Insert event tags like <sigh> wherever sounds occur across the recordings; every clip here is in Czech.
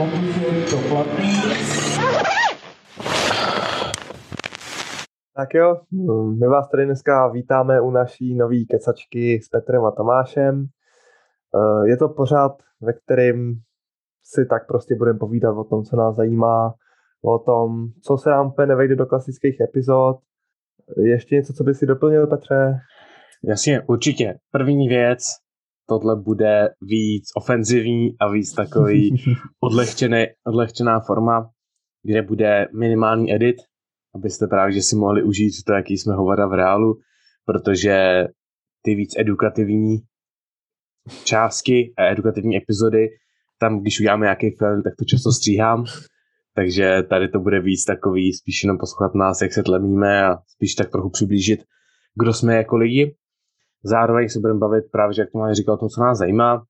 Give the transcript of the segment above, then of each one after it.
pokud je to platný. Tak jo, my vás tady dneska vítáme u naší nové kecačky s Petrem a Tomášem. Eh, Je to pořád, ve kterém si tak prostě budeme povídat o tom, co nás zajímá, o tom, co se nám úplně nevejde do klasických epizod. Ještě něco, co by si doplnil, Petře? Jasně, určitě. První věc, tohle bude víc ofenzivní a víc takový <laughs> odlehčený, odlehčená forma, kde bude minimální edit, abyste právě že si mohli užít to, jaký jsme hovada v reálu, protože ty víc edukativní částky a edukativní epizody, tam když uděláme nějaký film, tak to často stříhám, takže tady to bude víc takový, spíš jenom poslouchat nás, jak se tlemíme a spíš tak trochu přiblížit, kdo jsme jako lidi. Zároveň se budeme bavit právě, že jak Tomáš říkal, o tom, co nás zajímá,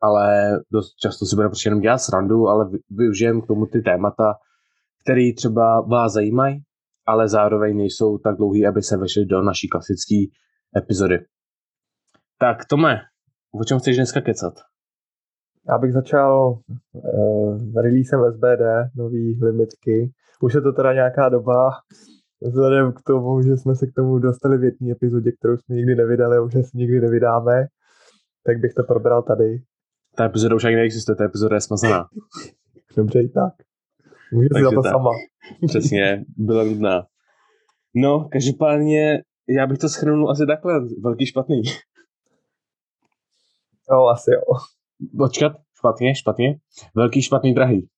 ale dost často si budeme prostě jenom dělat srandu, ale vy- využijeme k tomu ty témata, které třeba vás zajímají, ale zároveň nejsou tak dlouhý, aby se vešly do naší klasické epizody. Tak Tome, o čem chceš dneska kecat? Já bych začal uh, releasem SBD, nový limitky. Už je to teda nějaká doba, vzhledem k tomu, že jsme se k tomu dostali v jedné epizodě, kterou jsme nikdy nevydali a už asi nikdy nevydáme, tak bych to probral tady. Ta epizoda už ani neexistuje, ta epizoda je smazaná. <laughs> Dobře i tak. Můžu si za to tak. sama. Přesně, byla nudná. No, každopádně, já bych to schrnul asi takhle, velký špatný. Jo, asi jo. Počkat, špatně, špatně. Velký špatný drahý.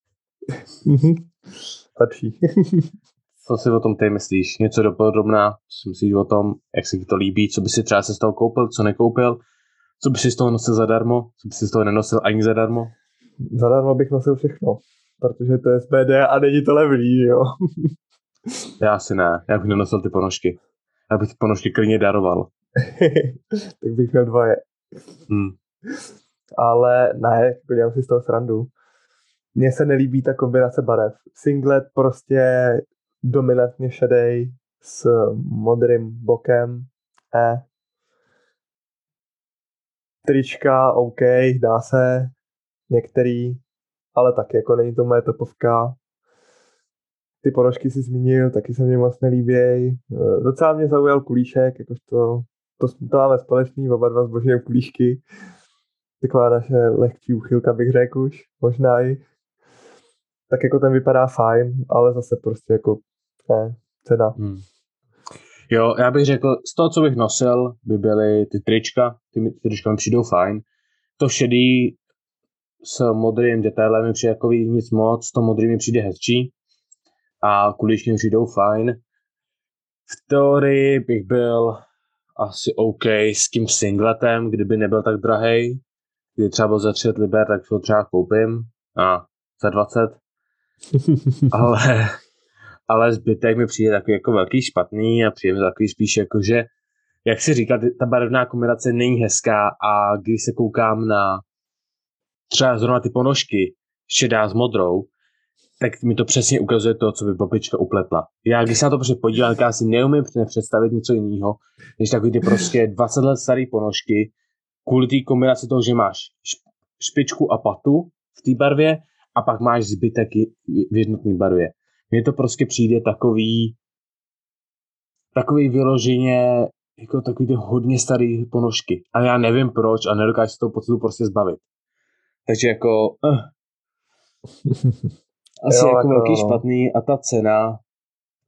Mhm. Lepší. <laughs> Co si o tom ty myslíš? Něco dopodrobná? Co si myslíš o tom, jak se ti to líbí? Co by si třeba se z toho koupil, co nekoupil? Co by si z toho nosil zadarmo? Co by si z toho nenosil ani zadarmo? Zadarmo bych nosil všechno, protože to je SBD a není to levný, že jo. Já asi ne, já bych nenosil ty ponožky. Já bych ty ponožky klidně daroval. <laughs> tak bych měl dvoje. Hm. ale ne, jako dělám si z toho srandu. Mně se nelíbí ta kombinace barev. Singlet prostě dominantně šedej s modrým bokem. E. Trička, OK, dá se. Některý, ale taky jako není to moje topovka. Ty ponožky si zmínil, taky se mě moc nelíbějí. Eh, Docela mě zaujal kulíšek, jakožto to, to máme společný, oba dva zbožňujeme kulíšky taková naše lehčí úchylka, bych řekl už, možná i. Tak jako ten vypadá fajn, ale zase prostě jako ne, cena. Hmm. Jo, já bych řekl, z toho, co bych nosil, by byly ty trička, ty, ty trička mi přijdou fajn. To šedý s modrým detailem mi přijde jako nic moc, to modrý mi přijde hezčí a kuličky mi přijdou fajn. V teorii bych byl asi OK s tím singletem, kdyby nebyl tak drahý. Kdyby třeba byl za 30 liber, tak to třeba koupím. A za 20 <laughs> ale, ale zbytek mi přijde takový jako velký špatný a přijde mi takový spíš jako, že jak si říkal, ta barevná kombinace není hezká a když se koukám na třeba zrovna ty ponožky šedá s modrou, tak mi to přesně ukazuje to, co by babička upletla. Já když se na to podívám, tak já si neumím představit něco jiného, než takový ty prostě 20 let staré ponožky, kvůli té kombinaci toho, že máš šp- špičku a patu v té barvě a pak máš zbytek v jednotné barvě. Mně to prostě přijde takový takový vyloženě jako takový ty hodně starý ponožky. A já nevím proč a nedokážu se toho pocitu prostě zbavit. Takže jako uh, <laughs> asi Jo, jako jako velký no. špatný a ta cena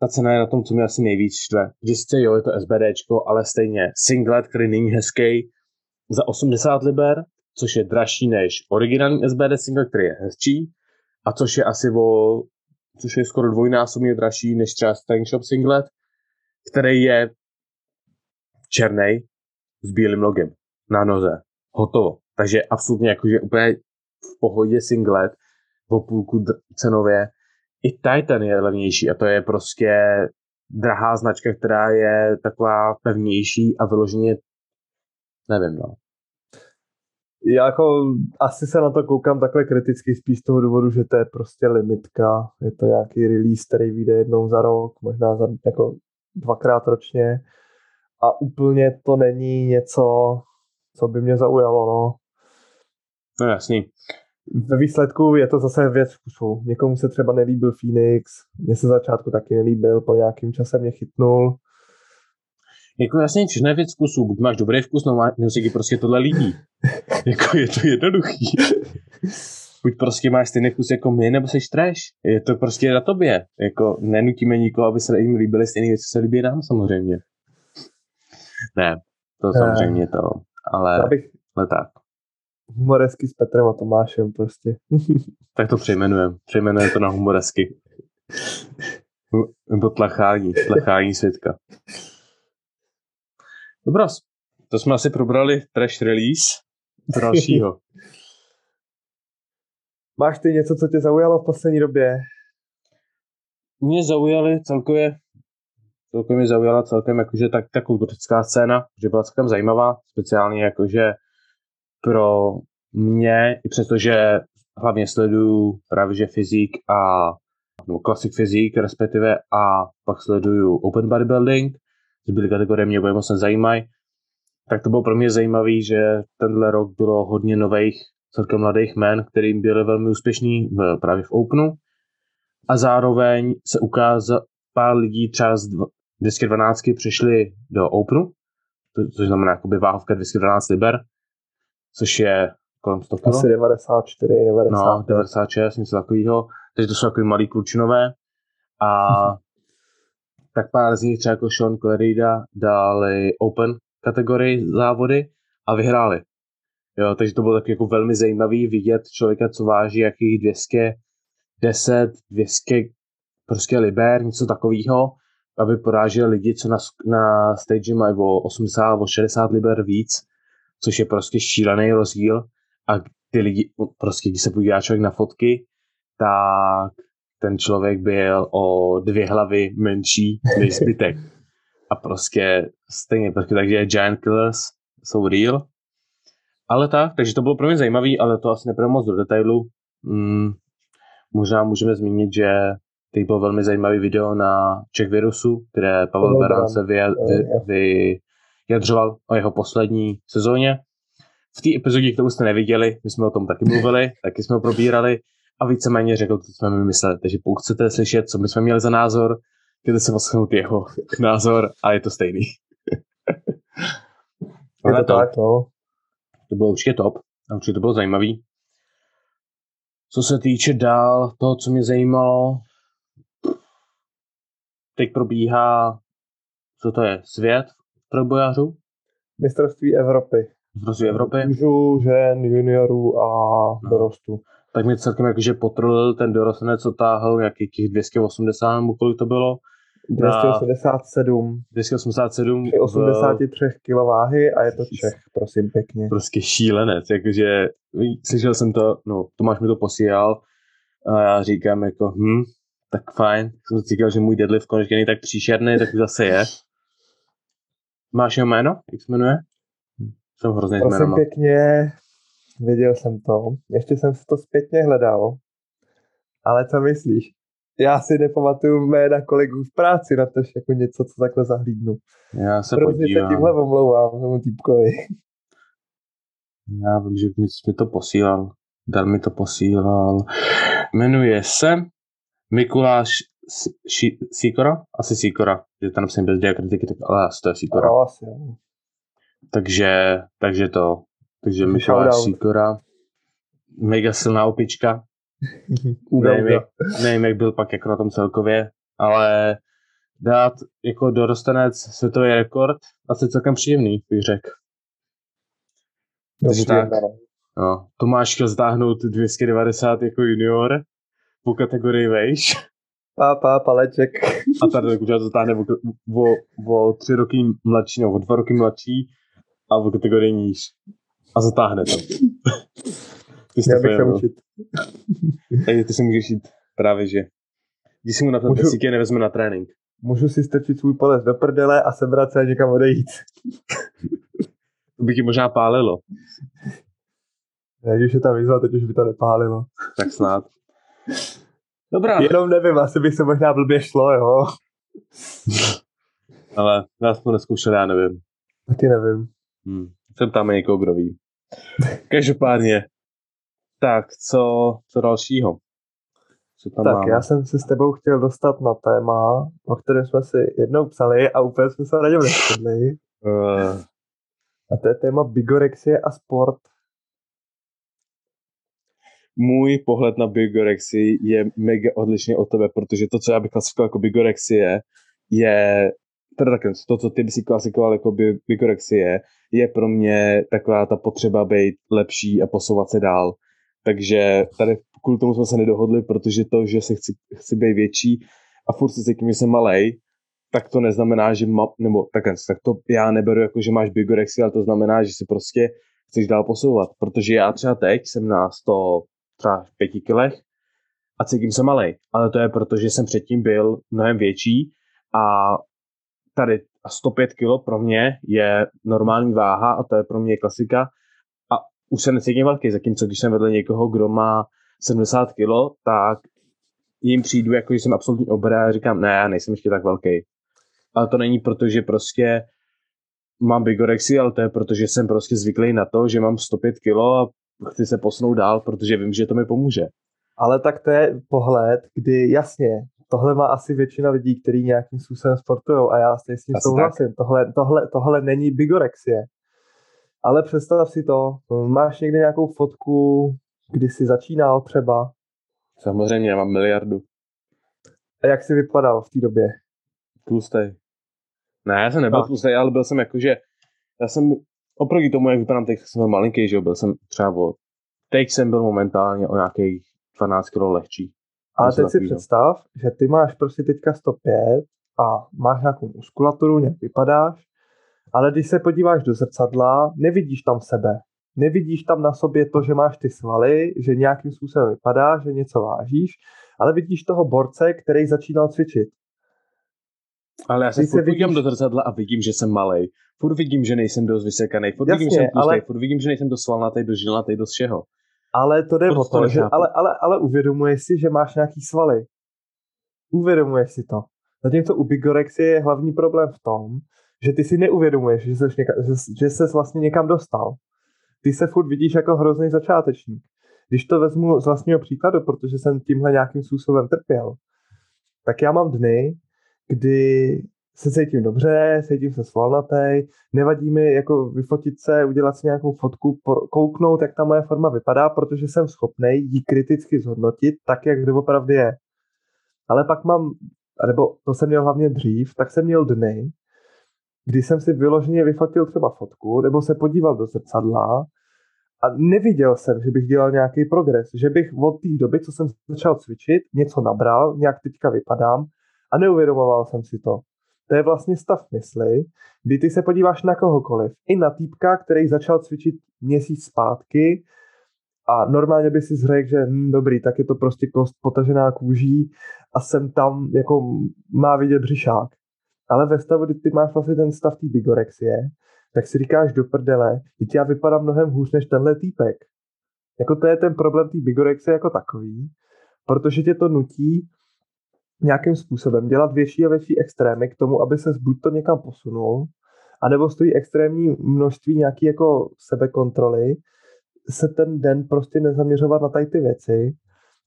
ta cena je na tom, co mě asi nejvíc štve. Že sice jo, je to SBDčko, ale stejně singlet, který není hezký, za 80 liber, což je dražší než originální SBD singlet, který je hezčí, a což je asi o, což je skoro dvojnásobně dražší než třeba Stang Shop singlet, který je černý s bílým logem na noze. Hotovo. Takže absolutně jakože úplně v pohodě singlet o půlku cenově. I Titan je levnější a to je prostě drahá značka, která je taková pevnější a vyloženě nevím, no. Já jako asi se na to koukám takhle kriticky spíš z toho důvodu, že to je prostě limitka. Je to nějaký release, který vyjde jednou za rok, možná za jako dvakrát ročně. A úplně to není něco, co by mě zaujalo, no. No jasný. ve výsledku je to zase věc vkusu. Někomu se třeba nelíbil Phoenix, mně se začátku taky nelíbil, po nějakým čase mě chytnul. Jako jasně, věc vkusu. Buď máš dobrý vkus, no musí ti prostě tohle líbí. <laughs> jako je to jednoduchý. Buď prostě máš stejný vkus jako my, nebo jsi trash. Je to prostě na tobě. Jako nenutíme nikoho, aby se jim líbily stejné věci, co se líbí nám samozřejmě. Ne, to samozřejmě to, ale, Já bych ale tak. humoresky s Petrem a Tomášem prostě. <laughs> Tak to přejmenujeme. Přejmenujeme to na humoresky. Nebo tlachání. Tlachání světka. Dobros. To jsme asi probrali trash release. Dalšího? <laughs> Máš ty něco, co tě zaujalo v poslední době? Mě zaujaly celkově celkově mě zaujala celkem jakože tak, ta kulturická scéna, že byla celkem zajímavá, speciálně jakože pro mě, i přestože hlavně sleduju právě že fyzik a nebo classic fyzik respektive a pak sleduju open bodybuilding, že byly kategorie mě oboje moc nezajímají, tak to bylo pro mě zajímavé, že tenhle rok bylo hodně nových, celkem mladých men, kterým byli velmi úspěšní v, právě v Openu. A zároveň se ukázal pár lidí třeba z 212 přišli do Openu, což znamená jakoby váhovka 212 liber, což je kolem 100 kg. Asi 94, 90. No, 96, něco takového. Takže to jsou takový malý klučinové. A <laughs> tak pár z nich třeba jako Sean Clarida dali Open kategorii závody a vyhráli. Jo, takže to bylo tak jako velmi zajímavý vidět člověka, co váží jakých 210, 200 prostě liber, něco takového, aby porážel lidi, co na, na stage mají o 80, o 60 liber víc, což je prostě šílený rozdíl. A ty lidi, prostě když se podívá člověk na fotky, tak ten člověk byl o dvě hlavy menší než zbytek. A prostě stejně, prostě, takže Giant Killers jsou real. Ale tak, takže to bylo pro mě zajímavé, ale to asi nepůjde moc do detailu. Mm, možná můžeme zmínit, že teď bylo velmi zajímavý video na Czech Virusu, kde Pavel Pavel Beran se vy, vy, vyjadřoval o jeho poslední sezóně. V té epizodě, kterou jste neviděli, my jsme o tom taky mluvili, taky jsme ho probírali a víceméně řekl, co jsme mi mysleli. Takže pokud chcete slyšet, co my jsme měli za názor, jděte se poslechnout jeho <laughs> názor a je to stejný. <laughs> Je Ale to tak, no. to bylo určitě top a určitě to bylo zajímavý. Co se týče dál toho, co mě zajímalo, teď probíhá, co to je, svět trojbojařů Mistrovství Evropy. v Evropy. Mužů, žen, juniorů a No. Tak mě celkem jakože potrlil ten dorostenec, co táhl nějakých těch 280 nebo kolik to bylo. 287 287 při 83 kg váhy a je to Čech, prosím pěkně. prostě šílenec, jakože slyšel jsem to, no Tomáš mi to posílal a já říkám jako hm, tak fajn, jsem si říkal, že můj deadlift konečně není tak příšerný, tak už zase je. Máš jeho jméno? Jak se jmenuje? Hm, Jsem hrozný s Prosím jménama. pěkně, viděl jsem to. Ještě jsem si to zpětně hledal. Ale co myslíš? Já si nepamatuju jména kolegů v práci na to, jako něco, co takhle zahlídnu. Já se se podívám. tímhle omlouvám tomu týpkovi. Já vím, že mi, mi to posílal. Dal mi to posílal. Jmenuje se Mikuláš Ši- Sikora? Asi Sikora. Že to napsím bez diakritiky, tak ale asi to je Sikora. No, asi, jo. Takže, takže to. Takže Takže shoutout. Sikora. Mega silná opička. <laughs> Nevím, jak, nevím, jak byl pak jako na tom celkově, ale dát jako dorostenec světový rekord asi celkem příjemný, bych řekl. Dobře, tak. no. No, Tomáš chtěl zdáhnout 290 jako junior po kategorii vejš Pá, pá, paleček. a tady Kuča to táhne o, o, o, tři roky mladší, nebo o dva roky mladší a o kategorii níž. A zatáhne to. <laughs> Ty jsi to bych se pojel, no. učit. <laughs> Takže ty si můžeš jít právě, že když si mu na to Můžu- desítě nevezme na trénink. Můžu si strčit svůj palec do prdele a sebrat se a někam odejít. <laughs> To by ti možná pálilo. Ne, když je ta výzva, teď už by to nepálilo. Tak snad. Dobrá, Jenom nevím, asi by se možná blbě šlo, jo. ale já jsem to neskoušel, já nevím. Taky nevím. Hmm. Jsem tam někoho, kdo ví. Každopádně, Tak, co, co dalšího? Co tam tak, máme? já jsem se s tebou chtěl dostat na téma, o kterém jsme si jednou psali a úplně jsme se na něm neschodli. Uh. A to je téma bigorexie a sport. Můj pohled na bigorexii je mega odlišný od tebe, protože to, co já bych klasifikoval jako bigorexie, je tak, to, co ty si klasifikoval jako bigorexie, je pro mě taková ta potřeba být lepší a posouvat se dál. Takže tady kvůli tomu jsme se nedohodli, protože to, že se chci, chci být větší a furt si cítím, že jsem malej, tak to neznamená, že má, nebo takhle, tak to já neberu jako, že máš bigorexii, ale to znamená, že si prostě chceš dál posouvat, protože já třeba teď jsem na 100, třeba 5 kilech a cítím se malej, ale to je proto, že jsem předtím byl mnohem větší a tady 105 kg pro mě je normální váha a to je pro mě klasika a už se necítím velký, zatímco když jsem vedle někoho, kdo má 70 kg, tak jim přijdu, jako že jsem absolutní obrá a říkám, ne, já nejsem ještě tak velký. Ale to není proto, že prostě mám bigorexy, ale to je proto, že jsem prostě zvyklý na to, že mám 105 kg a chci se posunout dál, protože vím, že to mi pomůže. Ale tak to je pohled, kdy jasně, tohle má asi většina lidí, kteří nějakým způsobem sportují a já s tím souhlasím. Tohle, tohle, tohle není bigorexie. Ale představ si to, máš někde nějakou fotku, kdy jsi začínal třeba? Samozřejmě, já mám miliardu. A jak jsi vypadal v té době? Tlustej. Ne, já jsem nebyl tlustej, ale byl jsem jakože, já jsem oproti tomu, jak vypadám teď, jsem byl malinký, že jo, byl jsem třeba o, teď jsem byl momentálně o nějakých 12 kg lehčí. Ale teď si představ, že ty máš prostě teďka 105 a máš nějakou muskulaturu, nějak vypadáš, ale když se podíváš do zrcadla, nevidíš tam sebe. Nevidíš tam na sobě to, že máš ty svaly, že nějakým způsobem vypadá, že něco vážíš, ale vidíš toho borce, který začínal cvičit. Ale já se furt vidíš... vidím do zrcadla a vidím, že jsem malý. Furt vidím, že nejsem dost vysekaný. Furt Jasně, vidím, že jsem tlustý. Ale... Furt vidím, že nejsem dost svalnatý, dost žilnatý, dost všeho. Ale to jde o to, že, ale, ale, ale uvědomuješ si, že máš nějaký svaly. Uvědomuješ si to. Zatímco u bigorexie je hlavní problém v tom, že ty si neuvědomuješ, že, jsi něka, že, že ses vlastně někam dostal. Ty se furt vidíš jako hrozný začátečník. Když to vezmu z vlastního příkladu, protože jsem tímhle nějakým způsobem trpěl, tak já mám dny, kdy se cítím dobře, cítím se svalnatý, nevadí mi jako vyfotit se, udělat si nějakou fotku, kouknout, jak ta moje forma vypadá, protože jsem schopný ji kriticky zhodnotit tak, jak doopravdy je. Ale pak mám, nebo to jsem měl hlavně dřív, tak jsem měl dny, kdy jsem si vyloženě vyfotil třeba fotku, nebo se podíval do zrcadla a neviděl jsem, že bych dělal nějaký progres, že bych od té doby, co jsem začal cvičit, něco nabral, nějak teďka vypadám a neuvědomoval jsem si to. To je vlastně stav mysli, kdy ty se podíváš na kohokoliv. I na týpka, který začal cvičit měsíc zpátky a normálně by si řekl, že hm, dobrý, tak je to prostě kost potažená kůží a jsem tam, jako má vidět břišák. Ale ve stavu, kdy ty máš vlastně ten stav té bigorexie, tak si říkáš do prdele, teď já vypadám mnohem hůř než tenhle týpek. Jako to je ten problém té bigorexie jako takový, protože tě to nutí nějakým způsobem dělat větší a větší extrémy k tomu, aby se buď to někam posunul, anebo stojí extrémní množství nějaký jako sebekontroly, se ten den prostě nezaměřovat na tady ty věci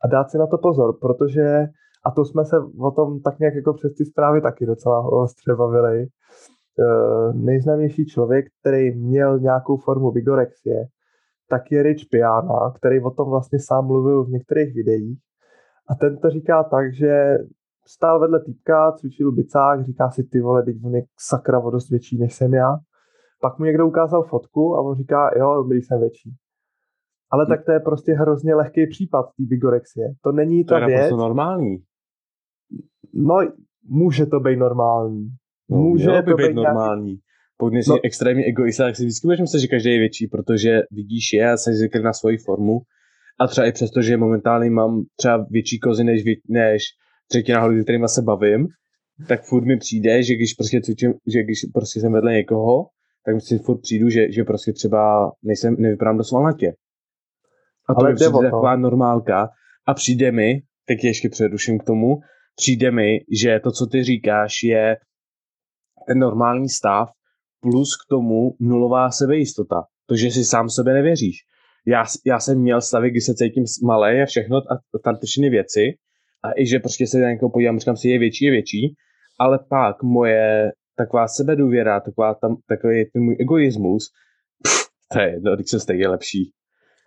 a dát si na to pozor, protože, a to jsme se o tom tak nějak jako přes ty zprávy taky docela ostře bavili, uh, nejznámější člověk, který měl nějakou formu bigorexie, tak je Rich Piana, který o tom vlastně sám mluvil v některých videích. A ten to říká tak, že stál vedle týpka, cvičil bicák, říká si ty vole, teď on je sakra o dost větší než jsem já. Pak mu někdo ukázal fotku a on říká, jo, dobrý, jsem větší. Ale tak to je prostě hrozně lehký případ té bigorexie. To není ta to věc. To normální. No, může to být normální. No, může to by být, být normální. Nějaký... Pokud jsi no. extrémně egoista, tak si vždycky budeš myslet, že každý je větší, protože vidíš je a jsi zvyklý na svoji formu. A třeba i přesto, že momentálně mám třeba větší kozy než, než třetina lidí, kterými se bavím, tak furt mi přijde, že když prostě cvičím, že když prostě jsem vedle někoho, tak si furt přijdu, že, že prostě třeba nejsem, nevypadám dost svalnatě. A to Ale přijde taková normálka. A přijde mi, teď ještě předuším k tomu, přijde mi, že to, co ty říkáš, je ten normální stav plus k tomu nulová sebejistota. To, že si sám sebe nevěříš. já, já jsem měl stavy, kdy se cítím malé a všechno a tam všechny věci a i že prostě se na někoho podívám, říkám si, je větší, je větší, ale pak moje taková sebedůvěra, taková tam, takový ten můj egoismus, pff, to je jedno, když se stejně lepší.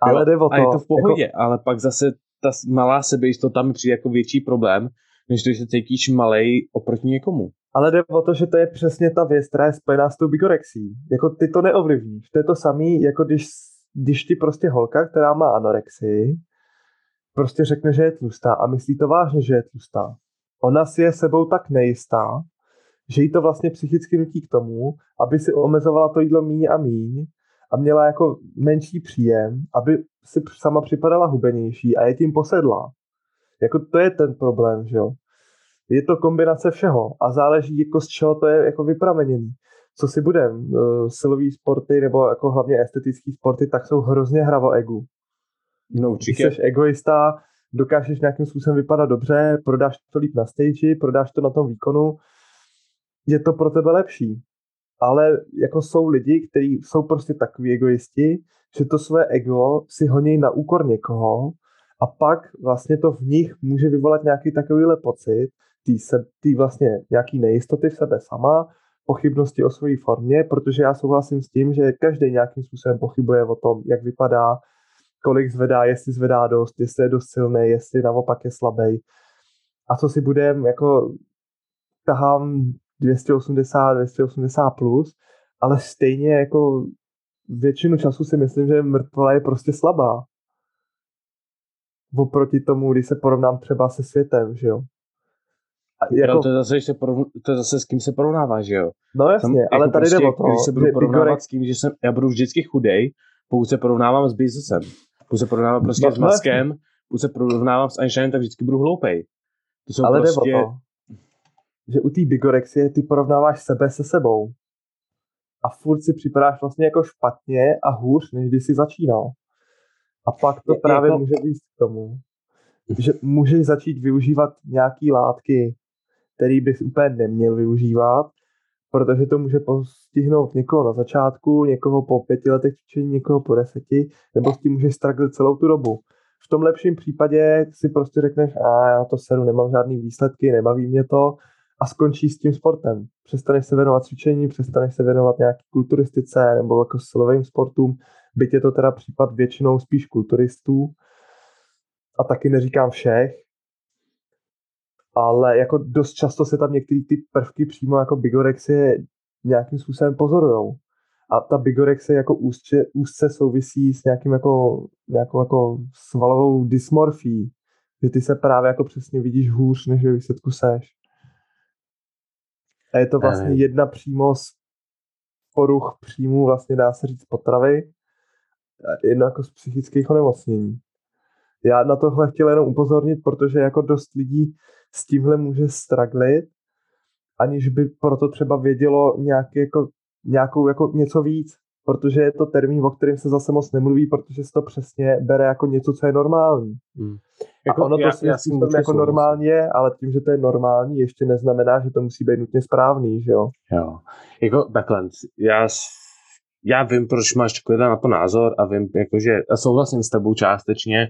Ale jo? jde o to. A je to v pohodě, jako... ale pak zase ta malá sebejistota mi přijde jako větší problém, než když se cítíš malej oproti někomu. Ale jde o to, že to je přesně ta věc, která je spojená s tou bigorexí. Jako ty to neovlivníš. To je to samé, jako když, když ty prostě holka, která má anorexii, prostě řekne, že je tlustá a myslí to vážně, že je tlustá. Ona si je sebou tak nejistá, že jí to vlastně psychicky nutí k tomu, aby si omezovala to jídlo míň a míň a měla jako menší příjem, aby si sama připadala hubenější a je tím posedla. Jako to je ten problém, že jo. Je to kombinace všeho a záleží jako z čeho to je jako vyprameněný. Co si budem, uh, silový sporty nebo jako hlavně estetický sporty, tak jsou hrozně hravo egu. No určitě. Když jsi egoista, dokážeš nějakým způsobem vypadat dobře, prodáš to líp na stage, prodáš to na tom výkonu, je to pro tebe lepší. Ale jako jsou lidi, kteří jsou prostě takový egoisti, že to své ego si honí na úkor někoho a pak vlastně to v nich může vyvolat nějaký takovýhle pocit, tý, se, tý vlastně nějaký nejistoty v sebe sama, pochybnosti o své formě, protože já souhlasím s tím, že každý nějakým způsobem pochybuje o tom, jak vypadá, kolik zvedá, jestli zvedá dost, jestli je dost silný, jestli naopak je slabý. A co si budem, jako tahám 280, 280 plus, ale stejně jako většinu času si myslím, že mrtvola je prostě slabá. Oproti tomu, když se porovnám třeba se světem, že jo. A jako... to, je zase, se porovn... to je zase s kým se porovnává, že jo. No jasně, Tam, ale jako tady prostě, jde o to, když se budu porovnávat Bigorek... s tím, že jsem, já budu vždycky chudej, pokud se porovnávám s biznesem. Pokud se porovnávám prostě no, s Maskem, no, pokud se porovnávám s Einsteinem, tak vždycky budu hloupej. To jsou ale prostě... jde o to, že u té bigorexie ty porovnáváš sebe se sebou. A furt si připadáš vlastně jako špatně a hůř, než když jsi začínal. A pak to je, právě jako... může být k tomu, že můžeš začít využívat nějaký látky, který bys úplně neměl využívat, protože to může postihnout někoho na začátku, někoho po pěti letech cvičení, někoho po deseti, nebo s tím můžeš straglit celou tu dobu. V tom lepším případě si prostě řekneš, a já to seru, nemám žádný výsledky, nebaví mě to, a skončí s tím sportem. Přestaneš se věnovat cvičení, přestaneš se věnovat nějaký kulturistice nebo jako silovým sportům, byť je to teda případ většinou spíš kulturistů a taky neříkám všech, ale jako dost často se tam některé ty prvky přímo jako bigorexie nějakým způsobem pozorujou. A ta bigorexie jako úzce, úzce souvisí s nějakým jako, nějakou jako svalovou dysmorfií, že ty se právě jako přesně vidíš hůř, než ve výsledku seš. A je to vlastně uh. jedna přímo z poruch příjmu, vlastně dá se říct potravy, jedna jako z psychických onemocnění. Já na tohle chtěl jenom upozornit, protože jako dost lidí s tímhle může straglit, aniž by proto třeba vědělo nějaký jako, nějakou jako něco víc, protože je to termín, o kterém se zase moc nemluví, protože se to přesně bere jako něco, co je normální. Hmm. Jako, a ono já, to si já jako normální je, ale tím, že to je normální, ještě neznamená, že to musí být nutně správný, že jo? Jo. Jako takhle, já, já vím, proč máš takový na to názor a vím, jakože, a souhlasím s tebou částečně,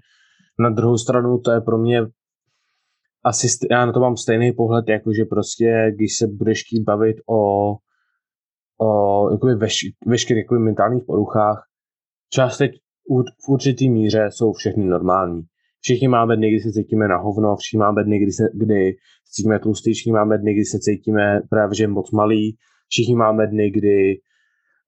na druhou stranu to je pro mě asi, já na to mám stejný pohled, jakože prostě, když se budeš chtít bavit o, o jakoby veš, veškerých jakoby mentálních poruchách, částeč v určitý míře jsou všechny normální. Všichni máme dny, kdy se cítíme na hovno, všichni máme dny, kdy se, kdy se cítíme tlustý, všichni máme dny, kdy se cítíme právě že moc malý, všichni máme dny, kdy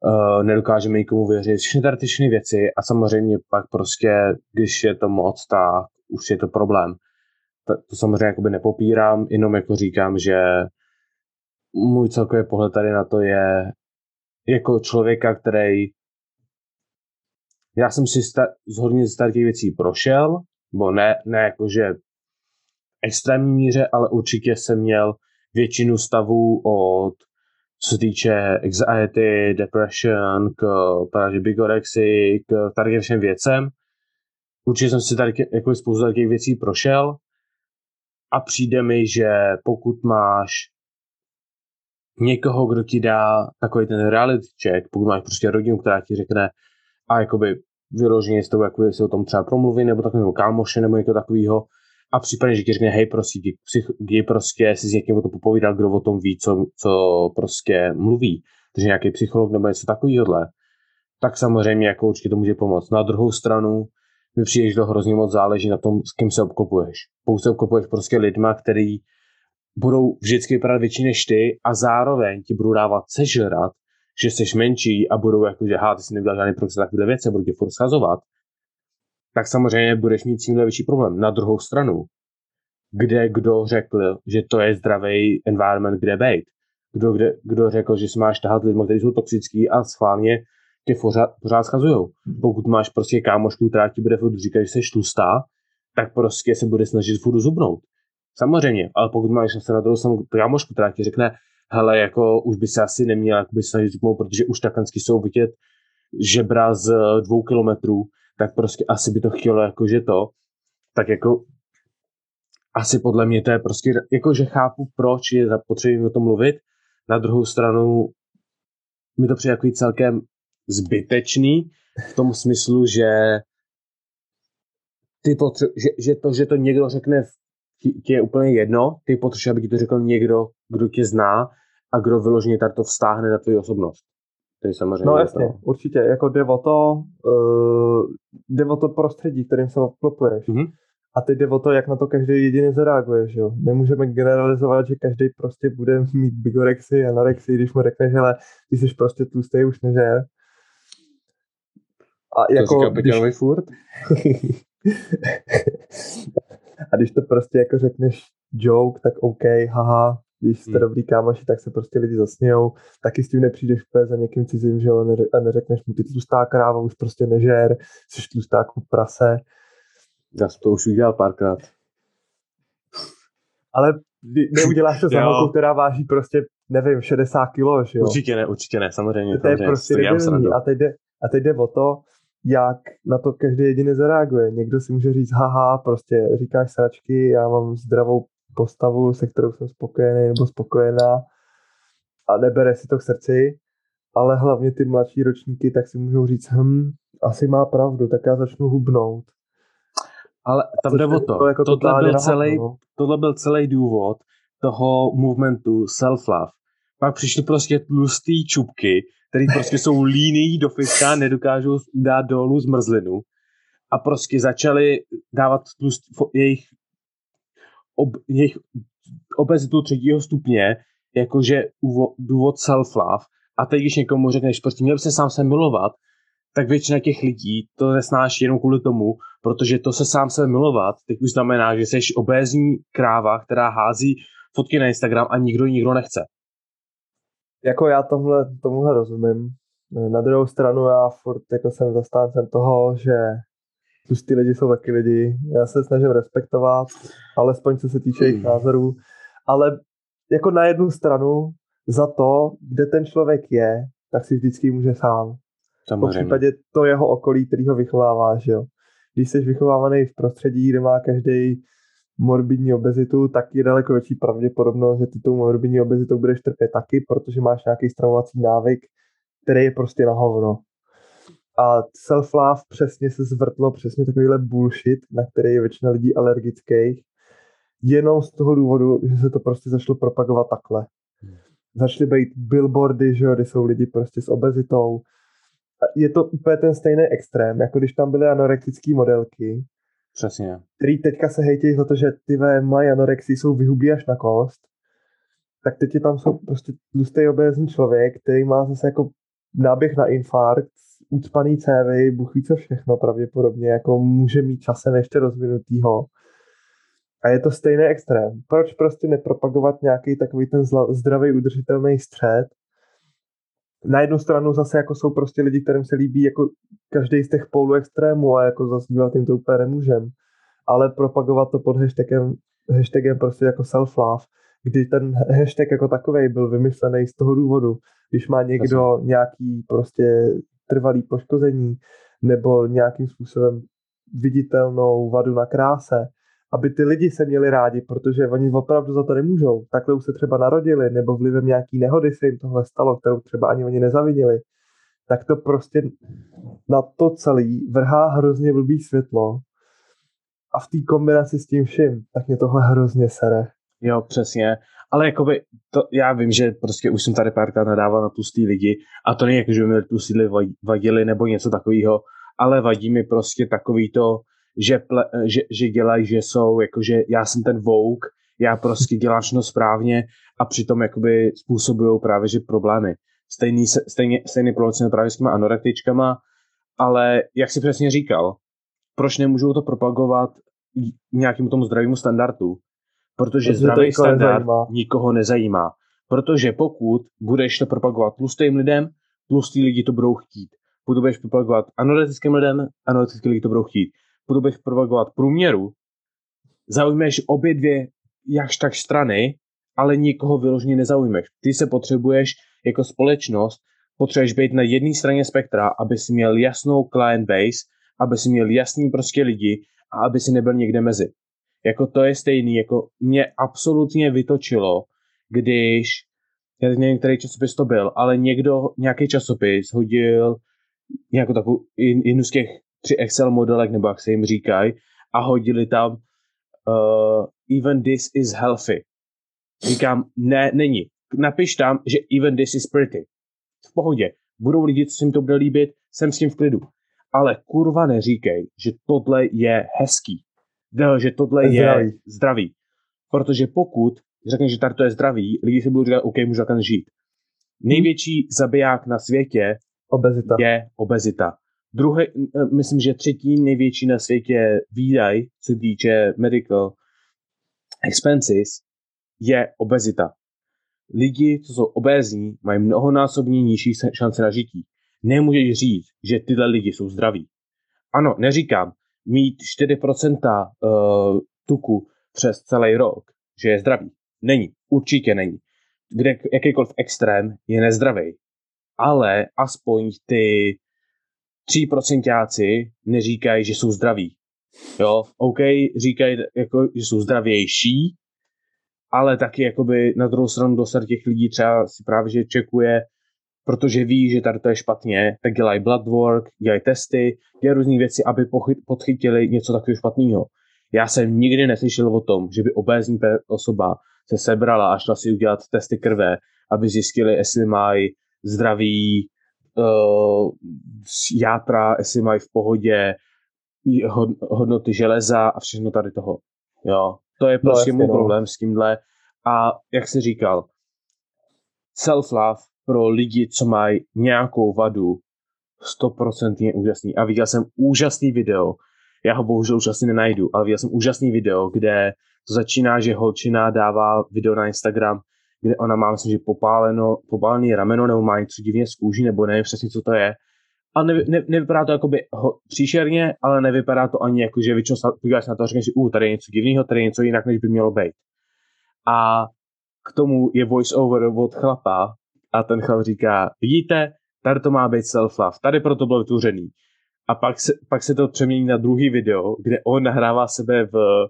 uh, nedokážeme nikomu věřit, všechny tady ty všechny věci a samozřejmě pak prostě, když je to moc, tak už je to problém. To, to samozřejmě jakoby nepopírám, jenom jako říkám, že můj celkový pohled tady na to je jako člověka, který já jsem si sta- z hodně těch věcí prošel, bo ne, ne jakože extrémní míře, ale určitě jsem měl většinu stavů od co se týče anxiety, depression, k právě bigorexy, k tady všem věcem. Určitě jsem si tady jako spoustu takových věcí prošel a přijde mi, že pokud máš někoho, kdo ti dá takový ten reality check, pokud máš prostě rodinu, která ti řekne a jakoby vyloženě s tou, jako si o tom třeba promluví, nebo tak nebo kámoše, nebo něco takového. A případně, že ti řekne, hej, prostě, jdi prostě si s někým o tom popovídal, kdo o tom ví, co, co prostě mluví. Takže nějaký psycholog nebo něco takového, tak samozřejmě jako určitě to může pomoct. Na druhou stranu mi přijde, že to hrozně moc záleží na tom, s kým se obklopuješ. Pokud se obklopuješ prostě lidma, který budou vždycky vypadat větší než ty a zároveň ti budou dávat sežrat, že jsi menší a budou jako, že ha, ty si nedělal žádný progres takové věci, budou tě furt schazovat, tak samozřejmě budeš mít tímhle větší problém. Na druhou stranu, kde kdo řekl, že to je zdravý environment, kde být. Kdo, kde, kdo řekl, že si máš tahat lidmi, kteří jsou toxický a schválně tě pořád, pořád schazujou. Pokud máš prostě kámošku, která ti bude furt říkat, že jsi tlustá, tak prostě se bude snažit furt zubnout. Samozřejmě, ale pokud máš se na druhou stranu kámošku, která ti řekne, hele, jako už by se asi neměl jakoby snažit zubnout, protože už takanský jsou vidět žebra z dvou kilometrů, tak prostě asi by to chtělo jakože to, tak jako asi podle mě to je prostě, jakože chápu, proč je zapotřebí o tom mluvit, na druhou stranu mi to přijde jako celkem zbytečný v tom smyslu, že ty potře- že, že, to, že to někdo řekne, ti je úplně jedno, ty potřebuješ, aby ti to řekl někdo, kdo tě zná a kdo vyloženě tady to vztáhne na tvoji osobnost. To je samozřejmě no jasně, to. určitě, jako jde o to, uh, jde o to prostředí, kterým se obklopuješ. Mm-hmm. A teď jde o to, jak na to každý jediný zareaguje, že jo. Nemůžeme generalizovat, že každý prostě bude mít bigorexy, anorexy, když mu řekne, že ty jsi prostě tlustý, už nežer. A jako, to říká když... furt? <laughs> a když to prostě jako řekneš joke, tak OK, haha, když jste hmm. dobrý kámoši, tak se prostě lidi zasmějou, taky s tím nepřijdeš úplně za někým cizím, že jo, a neřekneš mu, ty tlustá kráva, už prostě nežer, jsi tlustá jako prase. Já jsem to už udělal párkrát. Ale neuděláš to za <laughs> holku, která váží prostě, nevím, 60 kilo, že jo? Určitě ne, určitě ne, samozřejmě. To je prostě a teď, jde, a teď jde o to, jak na to každý jediný zareaguje. Někdo si může říct, haha, prostě říkáš sračky, já mám zdravou postavu, se kterou jsem spokojený nebo spokojená a nebere si to k srdci, ale hlavně ty mladší ročníky tak si můžou říct, hm, asi má pravdu, tak já začnu hubnout. Ale tam jde o to, to jako tohle, byl celý, no. tohle byl celý důvod toho movementu self-love. Pak přišly prostě tlustý čupky, který prostě jsou líný do fiska, nedokážou dát dolů zmrzlinu a prostě začali dávat tlust, jejich, ob, jejich obezitu třetího stupně, jakože důvod self-love. A teď, když někomu řekneš, prostě měl by se sám se milovat, tak většina těch lidí to nesnáší jenom kvůli tomu, protože to se sám se milovat, teď už znamená, že jsi obézní kráva, která hází fotky na Instagram a nikdo nikdo nechce jako já tomhle, tomuhle rozumím. Na druhou stranu já furt jako jsem zastáncem toho, že ty lidi jsou taky lidi. Já se snažím respektovat, alespoň co se týče jejich hmm. názorů. Ale jako na jednu stranu za to, kde ten člověk je, tak si vždycky může sám. Samozřejmě. Po případě to jeho okolí, který ho vychovává, že jo. Když jsi vychovávaný v prostředí, kde má každý morbidní obezitu, tak je daleko větší pravděpodobnost, že ty tou morbidní obezitou budeš trpět taky, protože máš nějaký stravovací návyk, který je prostě na hovno. A self-love přesně se zvrtlo, přesně takovýhle bullshit, na který je většina lidí alergických, jenom z toho důvodu, že se to prostě začalo propagovat takhle. Začaly být billboardy, že jo, kde jsou lidi prostě s obezitou. A je to úplně ten stejný extrém, jako když tam byly anorektické modelky, Přesně. Který teďka se hejtějí za to, že ty mají anorexii, jsou vyhubí až na kost. Tak teď tam jsou prostě tlustý obézní člověk, který má zase jako náběh na infarkt, ucpaný cévy, bůh ví co všechno pravděpodobně, jako může mít časem ještě rozvinutýho. A je to stejný extrém. Proč prostě nepropagovat nějaký takový ten zdravý, udržitelný střed? Na jednu stranu zase jako jsou prostě lidi, kterým se líbí jako každý z těch pólů extrémů a jako zazdívat jim to úplně nemůžem. Ale propagovat to pod hashtagem, hashtagem prostě jako self-love, kdy ten hashtag jako takový byl vymyslený z toho důvodu, když má někdo nějaký prostě trvalý poškození nebo nějakým způsobem viditelnou vadu na kráse, aby ty lidi se měli rádi, protože oni opravdu za to nemůžou. Takhle už se třeba narodili, nebo vlivem nějaký nehody se jim tohle stalo, kterou třeba ani oni nezavinili tak to prostě na to celý vrhá hrozně blbý světlo a v té kombinaci s tím vším, tak mě tohle hrozně sere. Jo, přesně. Ale jakoby, to, já vím, že prostě už jsem tady párkrát nadával na tlustý lidi a to není jako, že by mi tlustý lidi vadili nebo něco takového, ale vadí mi prostě takový to, že, ple, že, že dělají, že jsou, jakože já jsem ten vouk, já prostě dělám všechno správně a přitom jakoby způsobují právě, že problémy. Stejný, stejně, stejný problém právě s těma anorektičkama, ale jak si přesně říkal, proč nemůžou to propagovat nějakému tomu zdravému standardu? Protože Protože zdravý standard nezajímá. nikoho nezajímá. Protože pokud budeš to propagovat tlustým lidem, tlustý lidi to budou chtít. Pokud budeš propagovat anoretickým lidem, anoretický lidi to budou chtít. Pokud budeš propagovat průměru, zaujmeš obě dvě jakž tak strany, ale nikoho vyloženě nezaujmeš. Ty se potřebuješ jako společnost, potřebuješ být na jedné straně spektra, aby si měl jasnou client base, aby si měl jasný prostě lidi a aby si nebyl někde mezi. Jako to je stejný, jako mě absolutně vytočilo, když, já teď nevím, který časopis to byl, ale někdo, nějaký časopis hodil nějakou takovou jednu z těch tři Excel modelek, nebo jak se jim říkají, a hodili tam uh, even this is healthy. Říkám, ne, není. Napiš tam, že even this is pretty. V pohodě. Budou lidi, co se jim to bude líbit, jsem s tím v klidu. Ale kurva neříkej, že tohle je hezký. Že tohle je zdravý. zdravý. Protože pokud řekneš, že tady to je zdravý, lidi si budou říkat, OK, můžu takhle žít. Největší zabiják na světě obezita. je obezita. Druhý, myslím, že třetí největší na světě výdaj, co týče medical expenses, je obezita. Lidi, co jsou obézní, mají mnohonásobně nižší šance na žití. Nemůžeš říct, že tyhle lidi jsou zdraví. Ano, neříkám, mít 4% uh, tuku přes celý rok, že je zdravý. Není, určitě není. Kde jakýkoliv extrém je nezdravý. Ale aspoň ty 3% neříkají, že jsou zdraví. Jo, OK, říkají, jako, že jsou zdravější, ale taky jakoby na druhou stranu dosad těch lidí třeba si právě, že čekuje, protože ví, že tady to je špatně, tak dělají blood work, dělají testy, dělají různé věci, aby podchytili něco takového špatného. Já jsem nikdy neslyšel o tom, že by obézní osoba se sebrala a šla si udělat testy krve, aby zjistili, jestli mají zdraví uh, játra, jestli mají v pohodě hodnoty železa a všechno tady toho. Jo, to je no, prostě no, můj no. problém s tímhle. A jak jsi říkal, self-love pro lidi, co mají nějakou vadu, 100% je úžasný. A viděl jsem úžasný video, já ho bohužel už asi nenajdu, ale viděl jsem úžasný video, kde to začíná, že holčina dává video na Instagram, kde ona má, myslím, že popáleno, popálený rameno, nebo má něco divně z kůží, nebo nevím přesně, co to je. A ne, ne, nevypadá to jakoby ho, příšerně, ale nevypadá to ani jako, že většinou podíváš na to a řekneš si, uh, tady je něco divného, tady je něco jinak, než by mělo být. A k tomu je voice over od chlapa a ten chlap říká, vidíte, tady to má být self-love, tady proto bylo vytvořený. A pak se, pak se to přemění na druhý video, kde on nahrává sebe v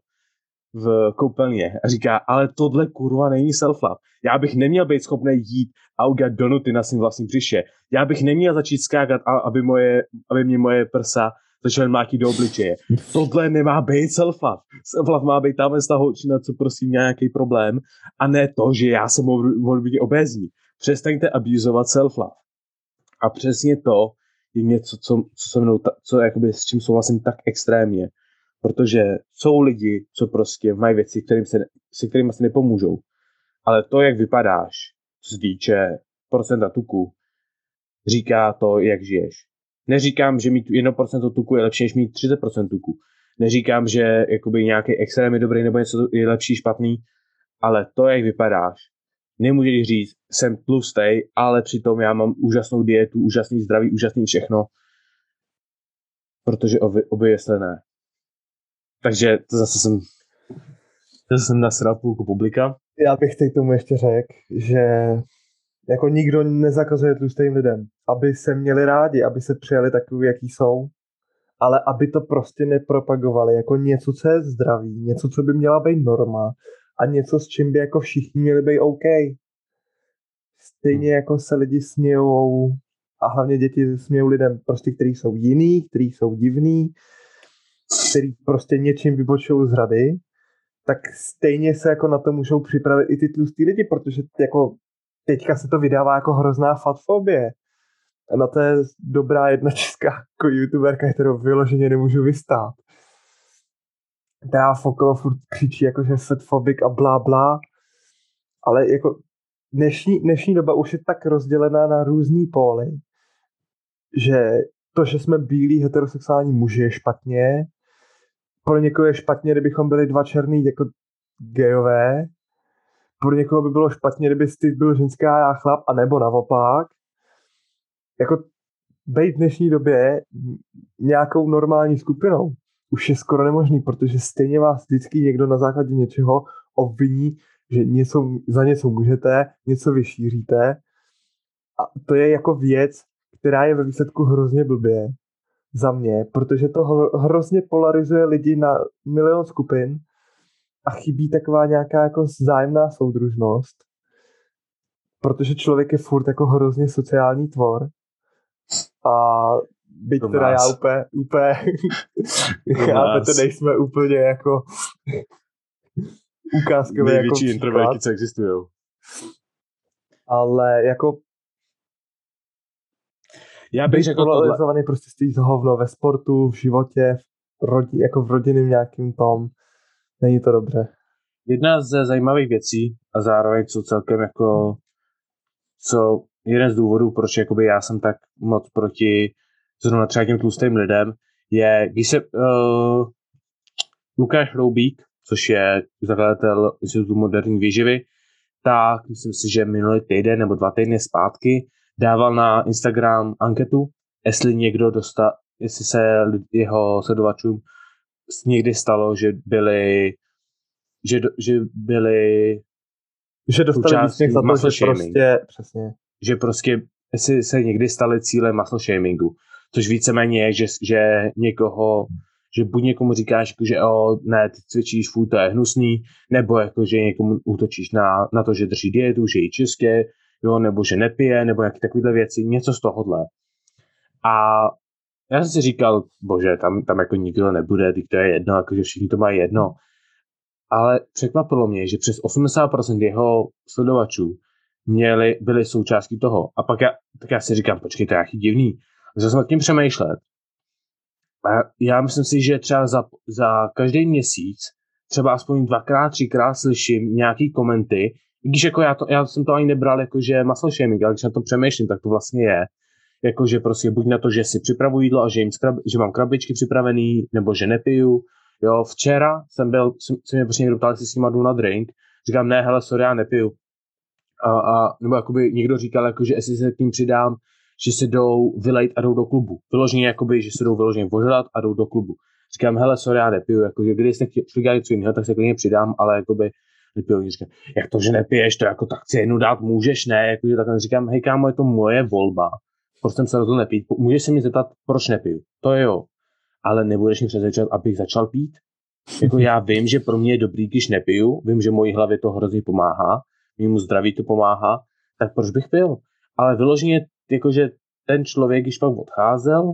v koupelně a říká, ale tohle kurva není self-love. Já bych neměl být schopný jít a udělat donuty na svým vlastním břiše. Já bych neměl začít skákat, aby, moje, aby mě moje prsa začaly mlátit do obličeje. Tohle nemá být self-love. Self-love má být tam ta holčina, co prosím nějaký problém a ne to, že já jsem mohl, mohl být obézní. Přestaňte abuzovat self-love. A přesně to je něco, co, co se mnou, co jakoby, s čím souhlasím tak extrémně protože jsou lidi, co prostě mají věci, kterým se, se kterými se nepomůžou. Ale to, jak vypadáš, co se týče procenta tuku, říká to, jak žiješ. Neříkám, že mít 1% tuku je lepší, než mít 30% tuku. Neříkám, že jakoby nějaký extrém je dobrý nebo něco je lepší, špatný, ale to, jak vypadáš, nemůžeš říct, jsem tlustý, ale přitom já mám úžasnou dietu, úžasný zdraví, úžasný všechno, protože obě, obě ne. Takže to zase jsem, zase jsem nasral půlku publika. Já bych teď tomu ještě řekl, že jako nikdo nezakazuje tlustým lidem, aby se měli rádi, aby se přijali takový, jaký jsou, ale aby to prostě nepropagovali jako něco, co je zdraví, něco, co by měla být norma a něco, s čím by jako všichni měli být OK. Stejně hmm. jako se lidi smějou a hlavně děti smějou lidem prostě, kteří jsou jiný, kteří jsou divný, který prostě něčím vybočují z rady, tak stejně se jako na to můžou připravit i ty tlustý lidi, protože jako teďka se to vydává jako hrozná fatfobie. A na to je dobrá jedna česká jako youtuberka, kterou vyloženě nemůžu vystát. Která okolo furt křičí jako, že fatfobik a blá blá. Ale jako dnešní, dnešní doba už je tak rozdělená na různý póly, že to, že jsme bílí heterosexuální muži je špatně, pro někoho je špatně, kdybychom byli dva černý jako gejové, pro někoho by bylo špatně, kdyby ty byl ženská a já chlap, a nebo naopak. Jako být v dnešní době nějakou normální skupinou už je skoro nemožný, protože stejně vás vždycky někdo na základě něčeho obviní, že něco, za něco můžete, něco vyšíříte. A to je jako věc, která je ve výsledku hrozně blbě za mě, protože to hrozně polarizuje lidi na milion skupin a chybí taková nějaká jako zájemná soudružnost, protože člověk je furt jako hrozně sociální tvor a byť to teda já úplně, úplně <laughs> já to nejsme úplně jako ukázkové jako Největší introverti, co existují. Ale jako já bych řekl tohle. prostě stojí z hovno ve sportu, v životě, v rodi, jako v rodinném nějakým tom. Není to dobře. Jedna ze zajímavých věcí a zároveň co celkem jako co jeden z důvodů, proč jakoby já jsem tak moc proti zrovna třeba těm tlustým lidem, je, když se uh, Lukáš Roubík, což je zakladatel Institutu moderní výživy, tak myslím si, že minulý týden nebo dva týdny zpátky dával na Instagram anketu, jestli někdo dostal, jestli se jeho sledovačům někdy stalo, že byli že, že byli že dostali výsměch za to, že prostě, přesně. Že prostě jestli se někdy stali cílem muscle shamingu, což víceméně je, že, že někoho že buď někomu říkáš, že o, ne, ty cvičíš, fůj, to je hnusný, nebo jako, že někomu útočíš na, na to, že drží dietu, že jí české, jo, nebo že nepije, nebo nějaké takovéhle věci, něco z tohohle. A já jsem si říkal, bože, tam, tam jako nikdo nebude, teď to je jedno, jako, že všichni to mají jedno. Ale překvapilo mě, že přes 80% jeho sledovačů měli, byli součástí toho. A pak já, tak já si říkám, počkej, to je nějaký divný. Začal jsem nad tím přemýšlet. A já myslím si, že třeba za, za každý měsíc třeba aspoň dvakrát, třikrát slyším nějaký komenty, když jako já, to, já jsem to ani nebral jako, že muscle shaming, ale když na to přemýšlím, tak to vlastně je. Jako, že prostě buď na to, že si připravuji jídlo a že, jim skrab, že mám krabičky připravený, nebo že nepiju. Jo, včera jsem byl, jsem, jsem mě prostě někdo ptal, jestli s nima jdu na drink. Říkám, ne, hele, sorry, já nepiju. A, a nebo jakoby někdo říkal, jako, že jestli se k ním přidám, že se jdou vylejt a jdou do klubu. Vyloženě, jakoby, že se jdou vyloženě požadat a jdou do klubu. Říkám, hele, sorry, já nepiju, jakože když jste chtěli dělat něco jiného, tak se klidně přidám, ale jakoby vypil. Říkám, jak to, že nepiješ, to jako tak si jednu dát můžeš, ne? Jako, tak říkám, hej kámo, je to moje volba. Proč jsem se rozhodl nepít? Můžeš se mi zeptat, proč nepiju? To je jo. Ale nebudeš mi přesvědčovat, abych začal pít? Jako já vím, že pro mě je dobrý, když nepiju, vím, že mojí hlavě to hrozně pomáhá, mému zdraví to pomáhá, tak proč bych pil? Ale vyloženě, jakože ten člověk, když pak odcházel,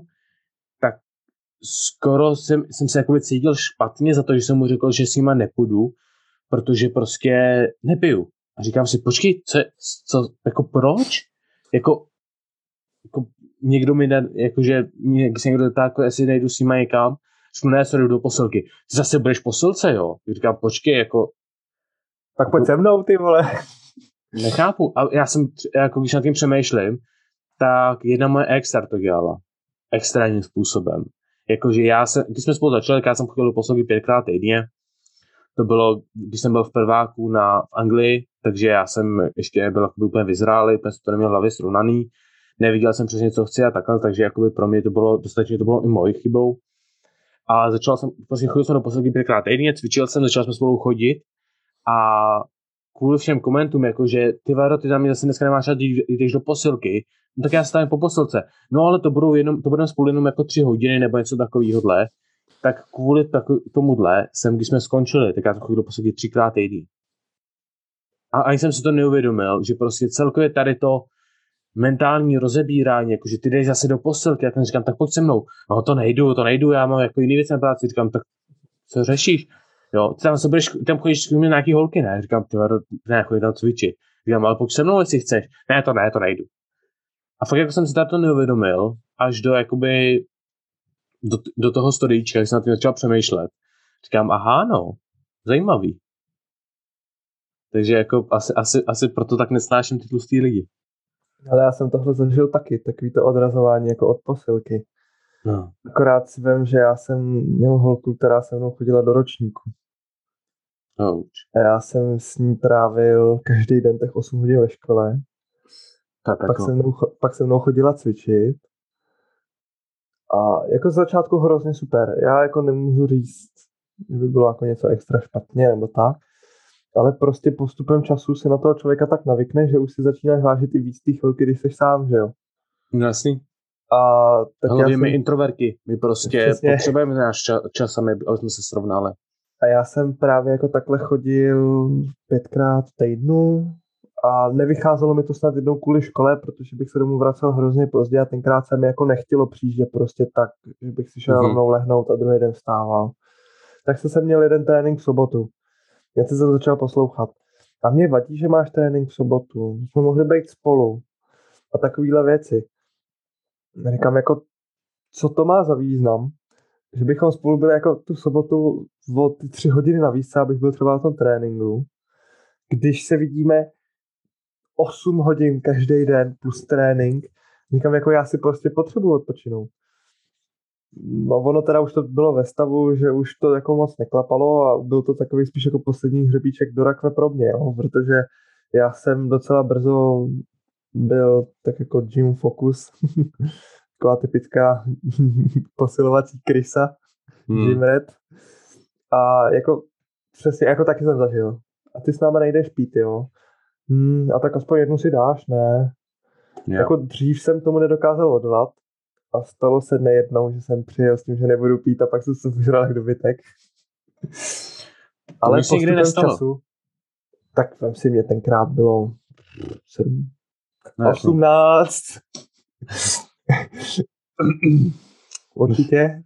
tak skoro jsem, jsem se jakoby cítil špatně za to, že jsem mu řekl, že s nima nepůjdu, protože prostě nepiju. A říkám si, počkej, co, co jako proč? Jako, jako někdo mi, ne, jakože, když se někdo dá, jako, jestli nejdu s nima někam, řeknu, ne, sorry, do posilky. Ty zase budeš posilce, jo? Říkám, počkej, jako... Tak pojď se mnou, ty vole. Nechápu. A já jsem, jako když nad tím přemýšlím, tak jedna moje ex to dělala. Extrémním způsobem. Jakože já jsem, když jsme spolu začali, já jsem chodil do posilky pětkrát týdně, to bylo, když jsem byl v prváku na v Anglii, takže já jsem ještě byl úplně vyzrálý, úplně to neměl hlavě srovnaný, neviděl jsem přesně, co chci a takhle, takže jakoby pro mě to bylo, dostatečně to bylo i mojí chybou. A začal jsem, vlastně chodil jsem do poslední pětkrát týdně, cvičil jsem, začal jsme spolu chodit a kvůli všem komentům, jakože ty Varo, ty za mě zase dneska nemáš rád, jdeš do posilky, no tak já stavím po posilce. No ale to budou jenom, to budeme spolu jenom jako tři hodiny nebo něco takového tak kvůli tomuhle jsem, když jsme skončili, tak já to chodil poslední třikrát týdny. A ani jsem si to neuvědomil, že prostě celkově tady to, mentální rozebírání, jakože ty jdeš zase do posilky, já ten říkám, tak pojď se mnou. No to nejdu, to nejdu, já mám jako jiný věc na práci, říkám, tak co řešíš? Jo, ty tam se budeš, tam chodíš k nějaký holky, ne? Říkám, ty ne, chodí tam cvičit. Říkám, ale pojď se mnou, jestli chceš. Ne, to ne, to nejdu. A fakt jako jsem si to neuvědomil, až do jakoby do, do toho storíčka, když jsem na tím začal přemýšlet. Říkám, aha, no, zajímavý. Takže jako asi, asi, asi proto tak nesnáším ty tlustý lidi. Ale já jsem tohle zažil taky, takový to odrazování jako od posilky. No. Akorát si vím, že já jsem měl holku, která se mnou chodila do ročníku. Ouch. A já jsem s ní trávil každý den těch 8 hodin ve škole. Tak, pak, jako... se mnou, pak se mnou chodila cvičit. A jako z začátku hrozně super. Já jako nemůžu říct, že by bylo jako něco extra špatně nebo tak, ale prostě postupem času se na toho člověka tak navykne, že už si začínáš vážit i víc ty chvilky, když jsi sám, že jo? No jasný. A tak Hlavně já jsem... my introverti, my prostě <laughs> Přesně. potřebujeme náš čas, čas aby, aby jsme se srovnali. A já jsem právě jako takhle chodil pětkrát týdnu a nevycházelo mi to snad jednou kvůli škole, protože bych se domů vracel hrozně pozdě a tenkrát se mi jako nechtělo přijít, prostě tak, že bych si šel mm-hmm. rovnou lehnout a druhý den vstával. Tak jsem měl jeden trénink v sobotu. Já jsem se začal poslouchat. A mě vadí, že máš trénink v sobotu. Jsme mohli být spolu. A takovéhle věci. Říkám, jako, co to má za význam, že bychom spolu byli jako tu sobotu o ty tři hodiny navíc, abych byl třeba na tom tréninku, když se vidíme 8 hodin každý den plus trénink, říkám, jako já si prostě potřebuji odpočinout. No ono teda už to bylo ve stavu, že už to jako moc neklapalo a byl to takový spíš jako poslední hřebíček do rakve pro mě, jo, protože já jsem docela brzo byl tak jako gym focus, <laughs> taková typická <laughs> posilovací krysa, hmm. gym red. A jako přesně, jako taky jsem zažil. A ty s náma nejdeš pít, jo. Hmm, a tak aspoň jednu si dáš, ne? Jo. Jako dřív jsem tomu nedokázal odolat, a stalo se nejednou, že jsem přijel s tím, že nebudu pít a pak jsem se vyžral jak dobytek. Ale to nikdy nestalo. Času, tak vem si, mě tenkrát bylo 7, no, 18. Určitě.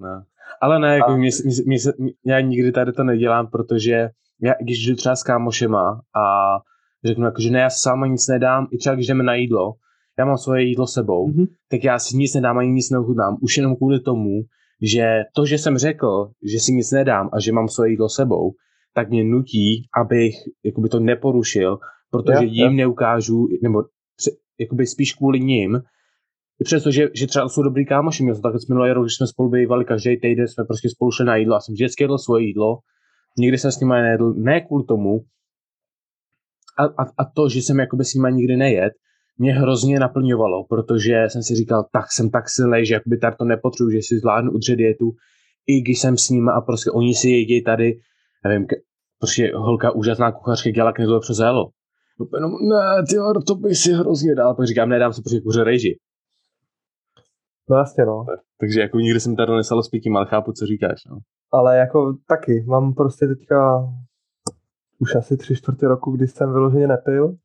No. Ale ne, jako a... mě, mě, mě, mě, já nikdy tady to nedělám, protože já, když jdu třeba s kámošema a řeknu, jako, že ne, já sám nic nedám, i třeba když jdeme na jídlo, já mám svoje jídlo sebou, mm-hmm. tak já si nic nedám ani nic neochutnám. Už jenom kvůli tomu, že to, že jsem řekl, že si nic nedám a že mám svoje jídlo sebou, tak mě nutí, abych jakoby to neporušil, protože yeah, jim yeah. neukážu, nebo jakoby spíš kvůli ním, i přesto, že, že třeba jsou dobrý kámoši, měl to takhle minulý rok, když jsme spolu bývali každý týden, jsme prostě spolu šli na jídlo a jsem vždycky jedl svoje jídlo, nikdy jsem s nimi nejedl, ne kvůli tomu, a, a, a to, že jsem jakoby s nimi nikdy nejet, mě hrozně naplňovalo, protože jsem si říkal, tak jsem tak silný, že jakoby tady to nepotřebuji, že si zvládnu udržet dietu, i když jsem s nimi a prostě oni si jedí tady, nevím, prostě holka úžasná kuchařka dělala knedle přes jelo. No, ne, ty to bych si hrozně dal. Pak říkám, nedám si prostě kuře rejži. No jasně, no. Tak, takže jako nikdy jsem tady nesalo s pitím, ale chápu, co říkáš, no. Ale jako taky, mám prostě teďka už asi tři čtvrtě roku, kdy jsem vyloženě nepil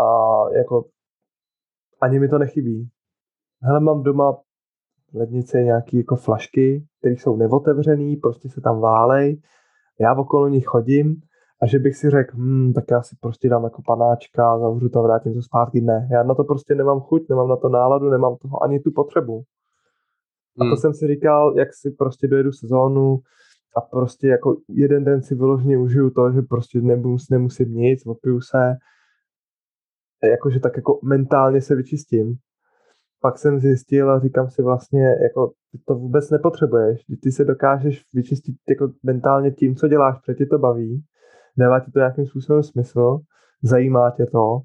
a jako ani mi to nechybí. Hele, mám doma v lednici nějaký jako flašky, které jsou neotevřený, prostě se tam válej. Já okolo nich chodím a že bych si řekl, hm, tak já si prostě dám jako panáčka, zavřu to a vrátím to zpátky. Ne, já na to prostě nemám chuť, nemám na to náladu, nemám toho ani tu potřebu. A to hmm. jsem si říkal, jak si prostě dojedu sezónu a prostě jako jeden den si vyloženě užiju to, že prostě nemusím, nemusím nic, opiju se, jakože tak jako mentálně se vyčistím. Pak jsem zjistil a říkám si vlastně, jako ty to vůbec nepotřebuješ. Ty se dokážeš vyčistit jako mentálně tím, co děláš, protože tě to baví, dává ti to nějakým způsobem smysl, zajímá tě to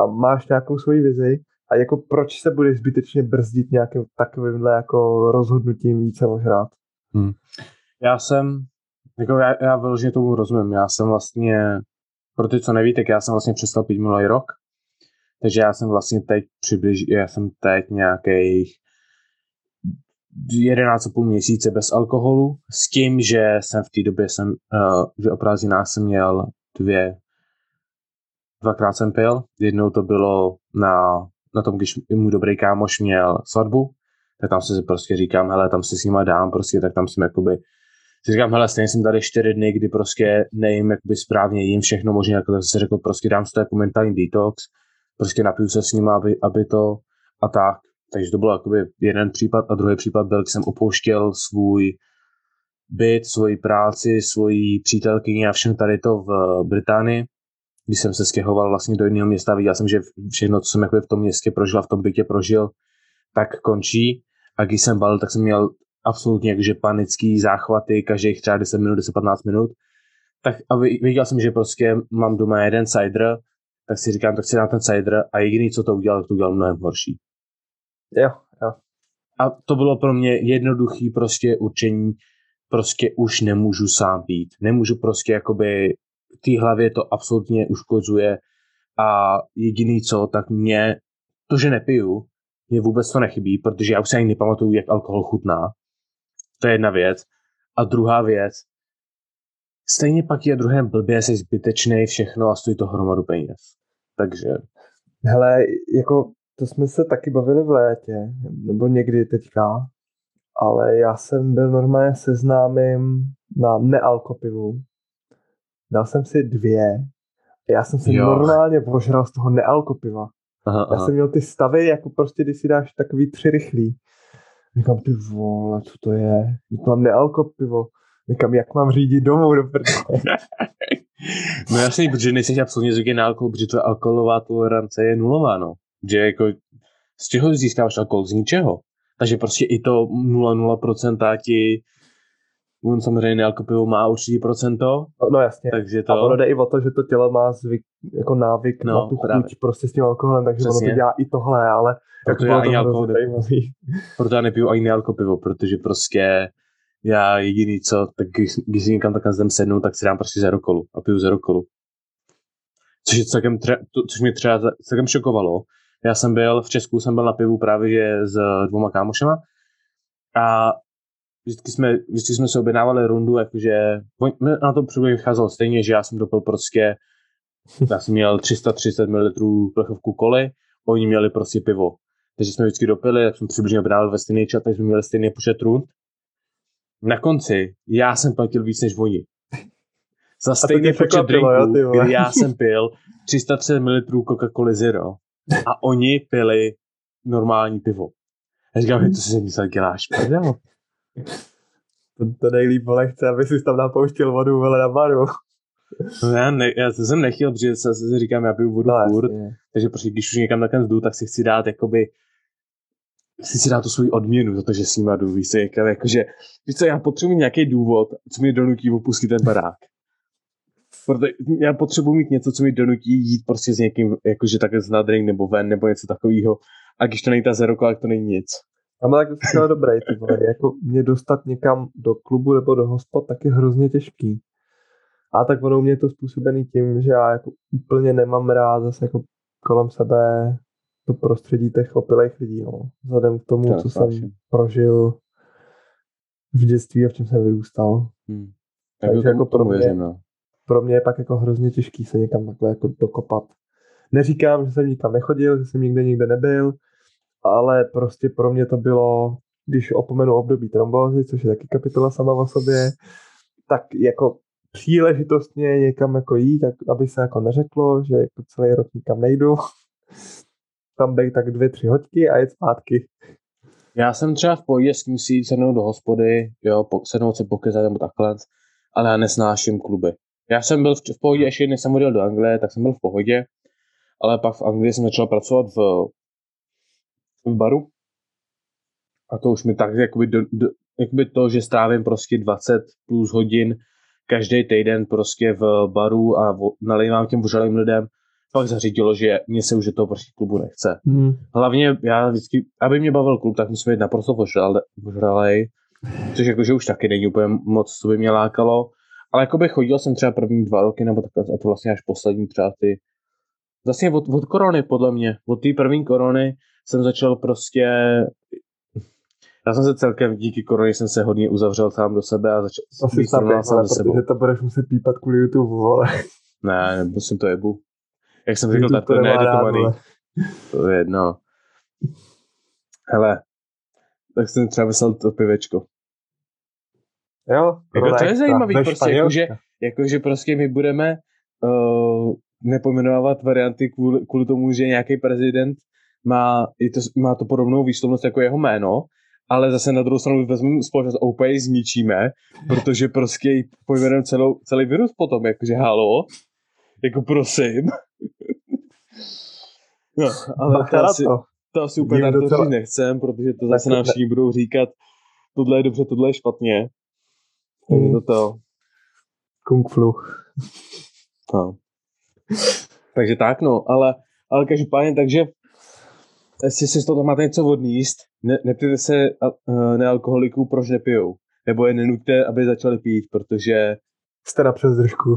a máš nějakou svoji vizi a jako proč se budeš zbytečně brzdit nějakým takovýmhle jako rozhodnutím více ožrát? Hmm. Já jsem, jako já, já vyloženě tomu rozumím, já jsem vlastně pro ty, co neví, tak já jsem vlastně přestal pít minulý rok. Takže já jsem vlastně teď přibliž, já jsem teď nějakých 11,5 měsíce bez alkoholu, s tím, že jsem v té době jsem, uh, že o prázdninách jsem měl dvě, dvakrát jsem pil. Jednou to bylo na, na tom, když můj dobrý kámoš měl svatbu, tak tam se prostě říkám, hele, tam se s nima dám, prostě, tak tam jsem jakoby si říkám, hele, stejně jsem tady čtyři dny, kdy prostě nejím jakoby správně, jim všechno možné, jako se řekl, prostě dám si to jako mentální detox, prostě napiju se s nimi, aby, aby to a tak. Takže to byl jakoby jeden případ a druhý případ byl, když jsem opouštěl svůj byt, svoji práci, svoji přítelkyni a všechno tady to v Británii, když jsem se stěhoval vlastně do jiného města, viděl jsem, že všechno, co jsem jako v tom městě prožil a v tom bytě prožil, tak končí. A když jsem balil, tak jsem měl absolutně jakože panický záchvaty každých třeba 10 minut, 10-15 minut. Tak a viděl jsem, že prostě mám doma jeden cider, tak si říkám, tak si dám ten cider a jediný, co to udělal, to udělal mnohem horší. Jo, jo. A to bylo pro mě jednoduchý prostě určení, prostě už nemůžu sám pít. Nemůžu prostě jakoby té hlavě to absolutně uškodzuje a jediný co, tak mě to, že nepiju, mě vůbec to nechybí, protože já už si ani nepamatuju, jak alkohol chutná. To je jedna věc. A druhá věc, stejně pak je druhém blbě, jsi zbytečný všechno a stojí to hromadu peněz. Takže... Hele, jako to jsme se taky bavili v létě, nebo někdy teďka, ale já jsem byl normálně seznámím na nealkopivu. Dal jsem si dvě a já jsem si jo. normálně požral z toho nealkopiva. Aha, já aha. jsem měl ty stavy, jako prostě, když si dáš takový tři rychlý. Říkám, ty vole, co to je? Mám nealkopivo. Říkám, jak mám řídit domů do <laughs> No jasně, protože nejsi absolutně zvyklý na alkohol, protože to alkoholová tolerance je nulová, no. Že jako, z čeho získáváš alkohol? Z ničeho. Takže prostě i to 0,0% ti On samozřejmě nealkopivo má určitý procento. No, no jasně. Takže to... A ono jde i o to, že to tělo má zvyk, jako návyk no, na tu právě. chuť prostě s tím alkoholem, takže Přesně. ono to dělá i tohle, ale proto já, ani alkohol proto já nepiju ani nealkopivo, protože prostě já jediný co, tak když, když si někam takhle zdem sednu, tak si dám prostě zerokolu a piju zerokolu. Což, je celkem, tře- to, což mě třeba celkem šokovalo. Já jsem byl, v Česku jsem byl na pivu právě že s dvoma kámošema a vždycky jsme, vždycky jsme se objednávali rundu, jakože na to příběh vycházelo stejně, že já jsem dopil prostě, já jsem měl 330 ml plechovku koly, oni měli prostě pivo. Takže jsme vždycky dopili, jak jsme přibližně objednávali ve stejný čas, tak jsme měli stejný počet rund. Na konci já jsem platil víc než oni. Za stejný počet drinků, kdy já jsem pil 330 ml Coca-Cola Zero a oni pili normální pivo. Já říkám, to si myslel, děláš prdel. To, to nejlíp vole chce, aby si tam napouštěl vodu vole na baru. No já, ne, já to jsem nechtěl, protože se, se říkám, já piju vodu no, furt, takže prostě když už někam takhle jdu, tak si chci dát jakoby chci si dát tu svou odměnu za to, že s nima jdu, víš co, jako, jakože, víš co, já potřebuji nějaký důvod, co mi donutí opustit ten barák. Protože já potřebuji mít něco, co mi donutí jít prostě s někým, jakože takhle z drink nebo ven, nebo něco takového. A když to není ta zero, tak to není nic. A má tak to dobrý, ty vole. Jako mě dostat někam do klubu nebo do hospod tak je hrozně těžký. A tak ono mě je to způsobený tím, že já jako úplně nemám rád zase jako kolem sebe to prostředí těch opilých lidí, no. Vzhledem k tomu, to co jsem jsem prožil v dětství a v čem jsem vyrůstal. Hmm. Takže jako pro mě, no. Pro mě je pak jako hrozně těžký se někam takhle jako dokopat. Neříkám, že jsem nikam nechodil, že jsem nikde nikde nebyl, ale prostě pro mě to bylo, když opomenu období trombózy, což je taky kapitola sama o sobě, tak jako příležitostně někam jako jít, tak aby se jako neřeklo, že jako celý rok nikam nejdu, <laughs> tam být tak dvě, tři hoďky a jet zpátky. Já jsem třeba v pohodě s si sednout do hospody, jo, sednout se pokezat nebo takhle, ale já nesnáším kluby. Já jsem byl v, v pohodě, ještě než jsem odjel do Anglie, tak jsem byl v pohodě, ale pak v Anglii jsem začal pracovat v v baru. A to už mi tak, jakoby, do, do, jakoby to, že strávím prostě 20 plus hodin každý týden prostě v baru a nalejvám těm ožalým lidem, pak zařídilo, že mě se už do toho prostě klubu nechce. Hmm. Hlavně já vždycky, aby mě bavil klub, tak musím být naprosto ožralej, což jakože už taky není úplně moc, co by mě lákalo. Ale jakoby chodil jsem třeba první dva roky, nebo takhle, a to vlastně až poslední třeba ty, vlastně od, od korony podle mě, od té první korony jsem začal prostě já jsem se celkem díky koroně jsem se hodně uzavřel sám do sebe a začal Asi být sám, sám do sebe. Protože to budeš muset pípat kvůli YouTube, vole. Ne, musím to jebu. Jak jsem <laughs> řekl, tak to je needitovaný. To je jedno. Hele, tak jsem třeba vyslal to pivečko. Jo, Jako to je zajímavý, prostě, jakože, jakože prostě my budeme uh, nepojmenovat varianty kvůli, kvůli tomu, že nějaký prezident má, je to, má to podobnou výslovnost jako jeho jméno, ale zase na druhou stranu vezmeme společnost a úplně zničíme, protože prostě pojmenujeme celou, celý virus potom, jakože halo, jako prosím. <laughs> No, ale to Bacha asi, to. to asi úplně tak to docela- nechcem, protože to zase nám všichni budou říkat, tohle je dobře, tohle je špatně. Takže Mm. to to. Kung flu. No. takže tak, no, ale, ale každopádně, takže jestli si z toho máte něco odníst, ne, nepijte se uh, nealkoholiků, proč nepijou. Nebo je nenuďte, aby začali pít, protože Jste na přezdržku.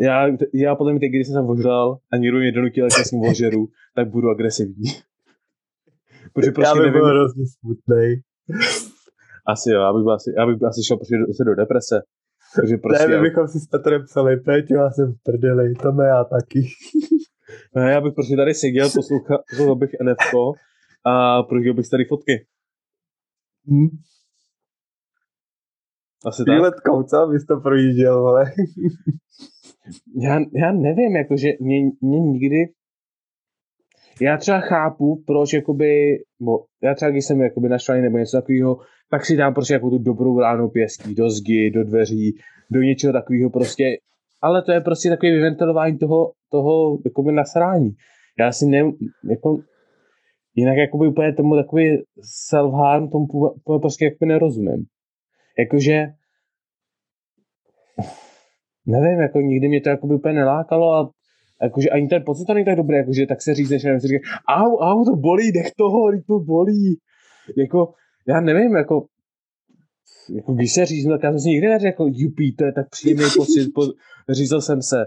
já, já potom, teď, když jsem se ožral a někdo mě donutil, jak jsem ožeru, tak budu agresivní. <laughs> protože Já prostě bych nevím, byl hrozně smutnej. Asi jo, já bych, byl asi, já bych asi šel prostě do, do deprese. Takže prostě, Ne, my bychom si s Petrem psali, Peťo, já jsem v prdeli, to mě já taky. <laughs> Ne, já bych prostě tady seděl, poslouchal, poslouchal bych NFT a prožil bych tady fotky. Hm. Asi tak. Výletkou, co bys to projížděl, vole. <laughs> Já, já nevím, jakože mě, mě nikdy... Já třeba chápu, proč jakoby, bo já třeba když jsem jakoby naštvaný nebo něco takového, tak si dám prostě jako tu dobrou ránou pěstí do zdi, do dveří, do něčeho takového prostě, ale to je prostě takový vyventilování toho, toho jakoby nasrání. Já si ne, jako, jinak jakoby úplně tomu takový self-harm, tomu úplně prostě jakoby nerozumím. Jakože, nevím, jako nikdy mě to jakoby úplně nelákalo a jakože ani ten pocit to není tak dobrý, jakože tak se řízneš a si říká, au, au, to bolí, nech toho, to bolí. Jako, já nevím, jako, jako když se říznu, tak já jsem si nikdy neřekl, jupí, to je tak příjemný pocit, po, řízl jsem se.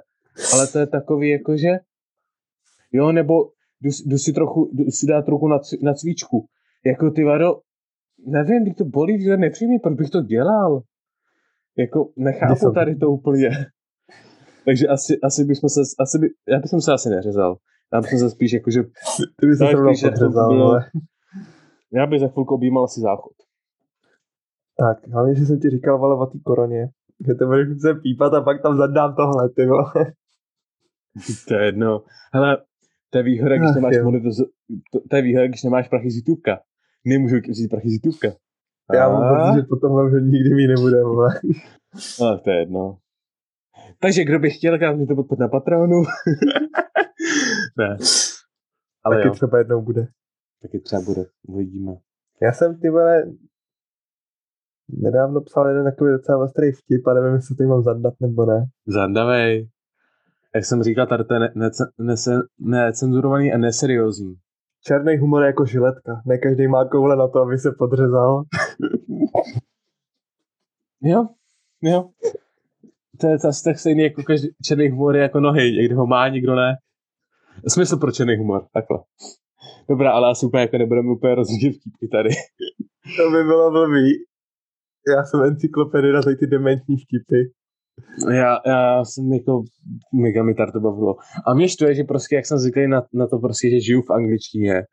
Ale to je takový, jakože, jo, nebo jdu, si- jdu si trochu, jdu si dát ruku na, na cvičku. Jako ty vado, nevím, když to bolí, když to je nepříjemný, proč bych to dělal? Jako, nechápu tady to úplně. Takže asi, asi bychom se, asi by, já bych se asi neřezal. Já bych se spíš jakože, Ty bys se spíš, jak to podřezal, bylo. vole. já bych za chvilku objímal asi záchod. Tak, hlavně, že jsem ti říkal, vole, o té koroně. Že to budeš se pípat a pak tam zadám tohle, ty vole. To je jedno. Hele, to je výhoda, když Ach, nemáš monetiz... to, to, je výhoda, když nemáš prachy z YouTubeka. Nemůžu vzít prachy z YouTubeka. Já mám pocit, že potom už nikdy mít nebude, vole. Ale to je jedno. Takže kdo by chtěl, tak to podpořit na Patronu. <laughs> ne. Ale Taky jo, třeba jednou bude. taky třeba bude. Uvidíme. Já jsem ty vole nedávno psal jeden takový docela ostrý vtip a nevím, jestli to mám zadat nebo ne. Zandavej. Jak jsem říkal, tady to je necenzurovaný a neseriózní. Černý humor je jako žiletka. Ne každý má koule na to, aby se podřezal. <laughs> Jo, jo. To je asi tak stejný jako každý černý humor je jako nohy. Někdo ho má, někdo ne. Smysl pro černý humor, takhle. Dobrá, ale asi úplně jako nebudeme úplně rozvíjet vtipky tady. To by bylo blbý. Já jsem encyklopedie na ty dementní vtipy. Já, já jsem jako, mega mi to bavilo. A mě štve, že prostě, jak jsem zvyklý na, na to prostě, že žiju v angličtině,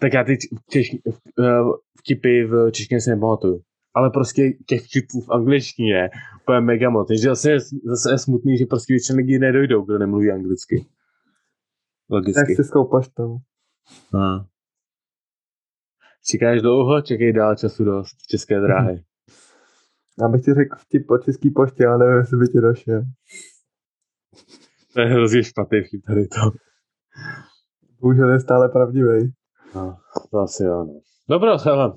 tak já ty češ, uh, vtipy v češtině si nepamatuju. Ale prostě těch vtipů v angličtině úplně mega moc. Takže zase, je- zase je smutný, že prostě většinou lidi nedojdou, kdo nemluví anglicky. Logicky. si poštou. Hmm. Čekáš dlouho, čekej dál času dost. České dráhy. <laughs> Já bych ti řekl vtip o český poště, ale nevím, jestli by ti došel. To je hrozně špatný vtip tady to. Bohužel je stále pravdivý. No, to asi jo, no. Dobro, hele.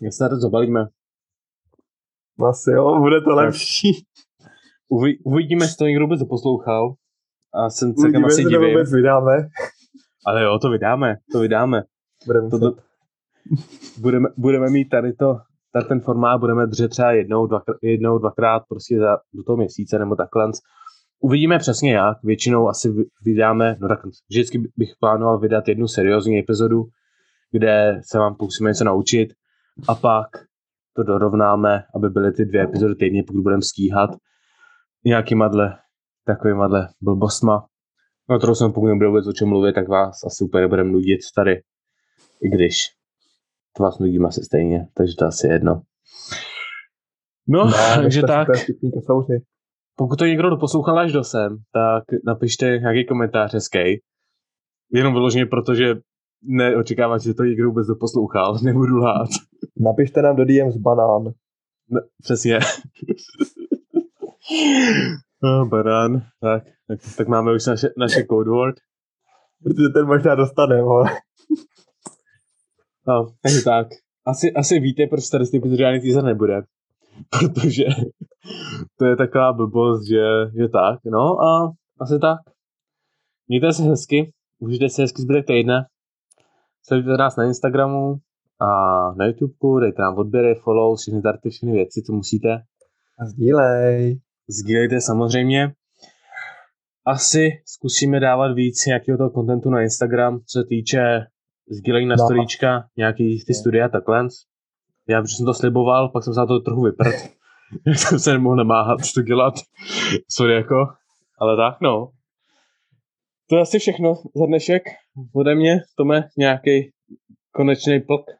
Jak se na to zabalíme? Asi jo, bude to lepší. Uvi, uvidíme, jestli to někdo vůbec poslouchal. A jsem celkem Uvidíme, asi to divím. vůbec vydáme. Ale jo, to vydáme, to vydáme. Budeme muset. To, budeme, budeme mít tady to, tady ten formát budeme držet třeba jednou, dvakrát, jednou, dvakrát prostě za, do toho měsíce nebo takhle. Uvidíme přesně jak, většinou asi vy- vydáme, no tak vždycky bych plánoval vydat jednu seriózní epizodu, kde se vám pokusíme něco naučit a pak to dorovnáme, aby byly ty dvě epizody týdně, pokud budeme stíhat nějakýma dle takovýma blbostma. No to jsem pokud nebudu vůbec o čem mluvit, tak vás asi úplně nebudeme nudit tady. I když to vás nudím asi stejně, takže to asi jedno. No, no <laughs> takže tak. Pokud to někdo doposlouchal až do sem, tak napište nějaký komentář hezký. Jenom vyloženě, protože neočekávám, že to někdo vůbec doposlouchal, <laughs> nebudu lhát. Napište nám do DM z banán. No, přesně. <laughs> no, banán. Tak, tak, tak máme už naše, naše code word. Protože ten možná dostane, ale. No, takže tak. Asi, asi víte, proč tady z žádný teaser nebude. <laughs> Protože to je taková blbost, že, že tak. No a asi tak. Mějte se hezky, užijte se hezky zbytek týdne. Sledujte nás na Instagramu a na YouTubeku, dejte nám odběry, follow, všechny tady všechny věci, co musíte. A sdílej. Sdílejte samozřejmě. Asi zkusíme dávat víc nějakého toho kontentu na Instagram, co se týče sdílení na no. storíčka, nějaký ty studia takhle. Já už jsem to sliboval, pak jsem se na to trochu vyprt. <laughs> jsem se nemohl namáhat to dělat. Sorry jako. Ale tak no. To je asi všechno za dnešek. Ode mě, Tome, nějaký konečný plk.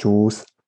čus.